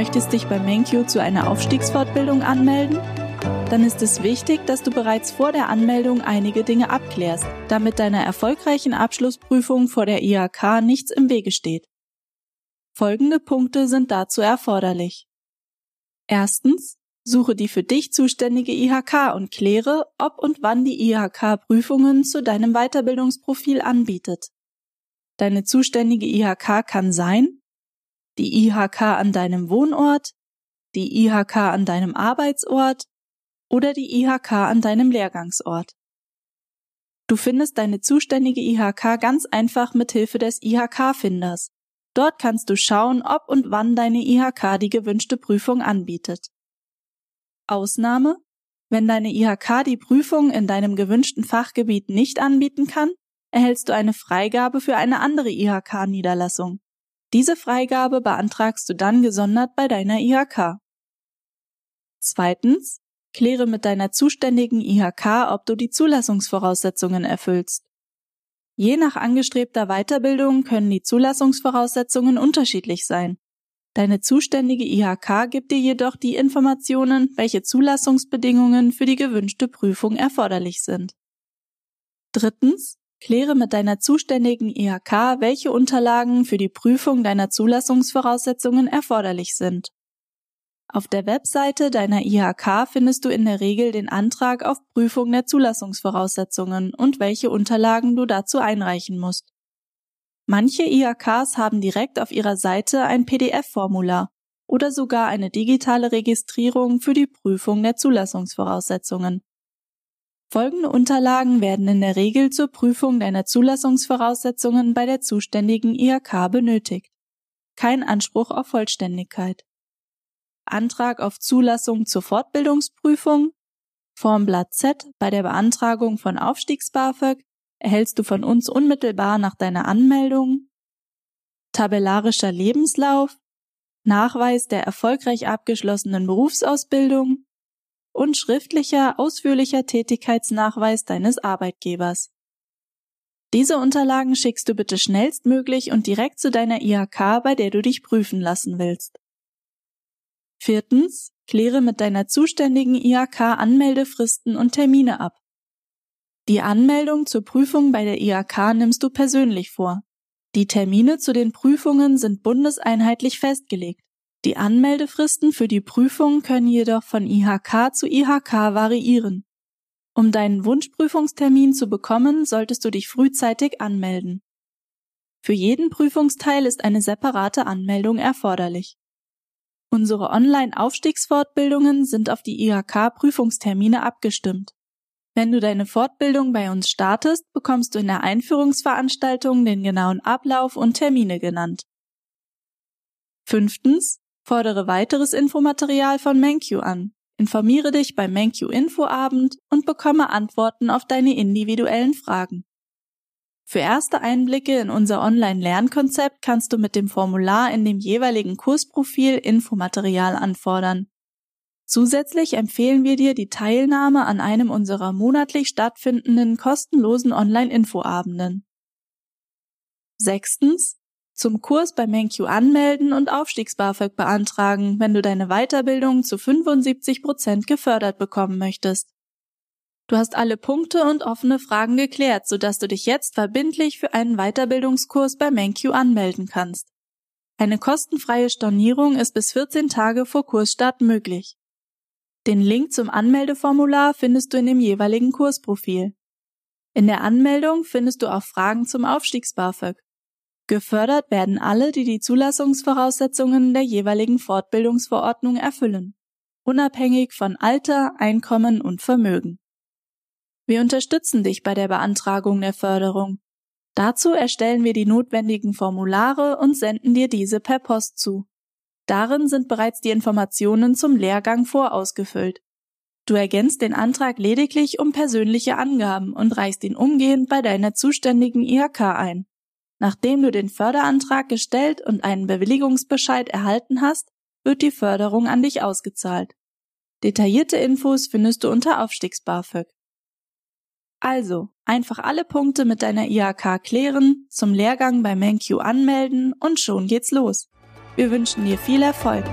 möchtest dich bei MenQ zu einer Aufstiegsfortbildung anmelden? Dann ist es wichtig, dass du bereits vor der Anmeldung einige Dinge abklärst, damit deiner erfolgreichen Abschlussprüfung vor der IHK nichts im Wege steht. Folgende Punkte sind dazu erforderlich. Erstens, suche die für dich zuständige IHK und kläre, ob und wann die IHK Prüfungen zu deinem Weiterbildungsprofil anbietet. Deine zuständige IHK kann sein die IHK an deinem Wohnort, die IHK an deinem Arbeitsort oder die IHK an deinem Lehrgangsort. Du findest deine zuständige IHK ganz einfach mit Hilfe des IHK-Finders. Dort kannst du schauen, ob und wann deine IHK die gewünschte Prüfung anbietet. Ausnahme wenn deine IHK die Prüfung in deinem gewünschten Fachgebiet nicht anbieten kann, erhältst du eine Freigabe für eine andere IHK-Niederlassung. Diese Freigabe beantragst du dann gesondert bei deiner IHK. Zweitens, kläre mit deiner zuständigen IHK, ob du die Zulassungsvoraussetzungen erfüllst. Je nach angestrebter Weiterbildung können die Zulassungsvoraussetzungen unterschiedlich sein. Deine zuständige IHK gibt dir jedoch die Informationen, welche Zulassungsbedingungen für die gewünschte Prüfung erforderlich sind. Drittens, kläre mit deiner zuständigen IHK, welche Unterlagen für die Prüfung deiner Zulassungsvoraussetzungen erforderlich sind. Auf der Webseite deiner IHK findest du in der Regel den Antrag auf Prüfung der Zulassungsvoraussetzungen und welche Unterlagen du dazu einreichen musst. Manche IHKs haben direkt auf ihrer Seite ein PDF-Formular oder sogar eine digitale Registrierung für die Prüfung der Zulassungsvoraussetzungen. Folgende Unterlagen werden in der Regel zur Prüfung deiner Zulassungsvoraussetzungen bei der zuständigen IHK benötigt. Kein Anspruch auf Vollständigkeit. Antrag auf Zulassung zur Fortbildungsprüfung, Formblatt Z bei der Beantragung von Aufstiegs-BAföG. Erhältst du von uns unmittelbar nach deiner Anmeldung. Tabellarischer Lebenslauf, Nachweis der erfolgreich abgeschlossenen Berufsausbildung und schriftlicher, ausführlicher Tätigkeitsnachweis deines Arbeitgebers. Diese Unterlagen schickst du bitte schnellstmöglich und direkt zu deiner IHK, bei der du dich prüfen lassen willst. Viertens, kläre mit deiner zuständigen IHK Anmeldefristen und Termine ab. Die Anmeldung zur Prüfung bei der IHK nimmst du persönlich vor. Die Termine zu den Prüfungen sind bundeseinheitlich festgelegt. Die Anmeldefristen für die Prüfung können jedoch von IHK zu IHK variieren. Um deinen Wunschprüfungstermin zu bekommen, solltest du dich frühzeitig anmelden. Für jeden Prüfungsteil ist eine separate Anmeldung erforderlich. Unsere Online-Aufstiegsfortbildungen sind auf die IHK-Prüfungstermine abgestimmt. Wenn du deine Fortbildung bei uns startest, bekommst du in der Einführungsveranstaltung den genauen Ablauf und Termine genannt. Fünftens, fordere weiteres Infomaterial von MenQ an. Informiere dich beim MenQ Infoabend und bekomme Antworten auf deine individuellen Fragen. Für erste Einblicke in unser Online-Lernkonzept kannst du mit dem Formular in dem jeweiligen Kursprofil Infomaterial anfordern. Zusätzlich empfehlen wir dir die Teilnahme an einem unserer monatlich stattfindenden kostenlosen Online-Infoabenden. Sechstens. Zum Kurs bei MenQ anmelden und Aufstiegs-BAföG beantragen, wenn du deine Weiterbildung zu 75 Prozent gefördert bekommen möchtest. Du hast alle Punkte und offene Fragen geklärt, sodass du dich jetzt verbindlich für einen Weiterbildungskurs bei MenQ anmelden kannst. Eine kostenfreie Stornierung ist bis 14 Tage vor Kursstart möglich. Den Link zum Anmeldeformular findest du in dem jeweiligen Kursprofil. In der Anmeldung findest du auch Fragen zum Aufstiegs-BAföG. Gefördert werden alle, die die Zulassungsvoraussetzungen der jeweiligen Fortbildungsverordnung erfüllen, unabhängig von Alter, Einkommen und Vermögen. Wir unterstützen dich bei der Beantragung der Förderung. Dazu erstellen wir die notwendigen Formulare und senden dir diese per Post zu. Darin sind bereits die Informationen zum Lehrgang vorausgefüllt. Du ergänzt den Antrag lediglich um persönliche Angaben und reichst ihn umgehend bei deiner zuständigen IHK ein. Nachdem du den Förderantrag gestellt und einen Bewilligungsbescheid erhalten hast, wird die Förderung an dich ausgezahlt. Detaillierte Infos findest du unter Aufstiegs-BAföG. Also, einfach alle Punkte mit deiner IHK klären, zum Lehrgang bei MenQ anmelden und schon geht's los. Wir wünschen dir viel Erfolg.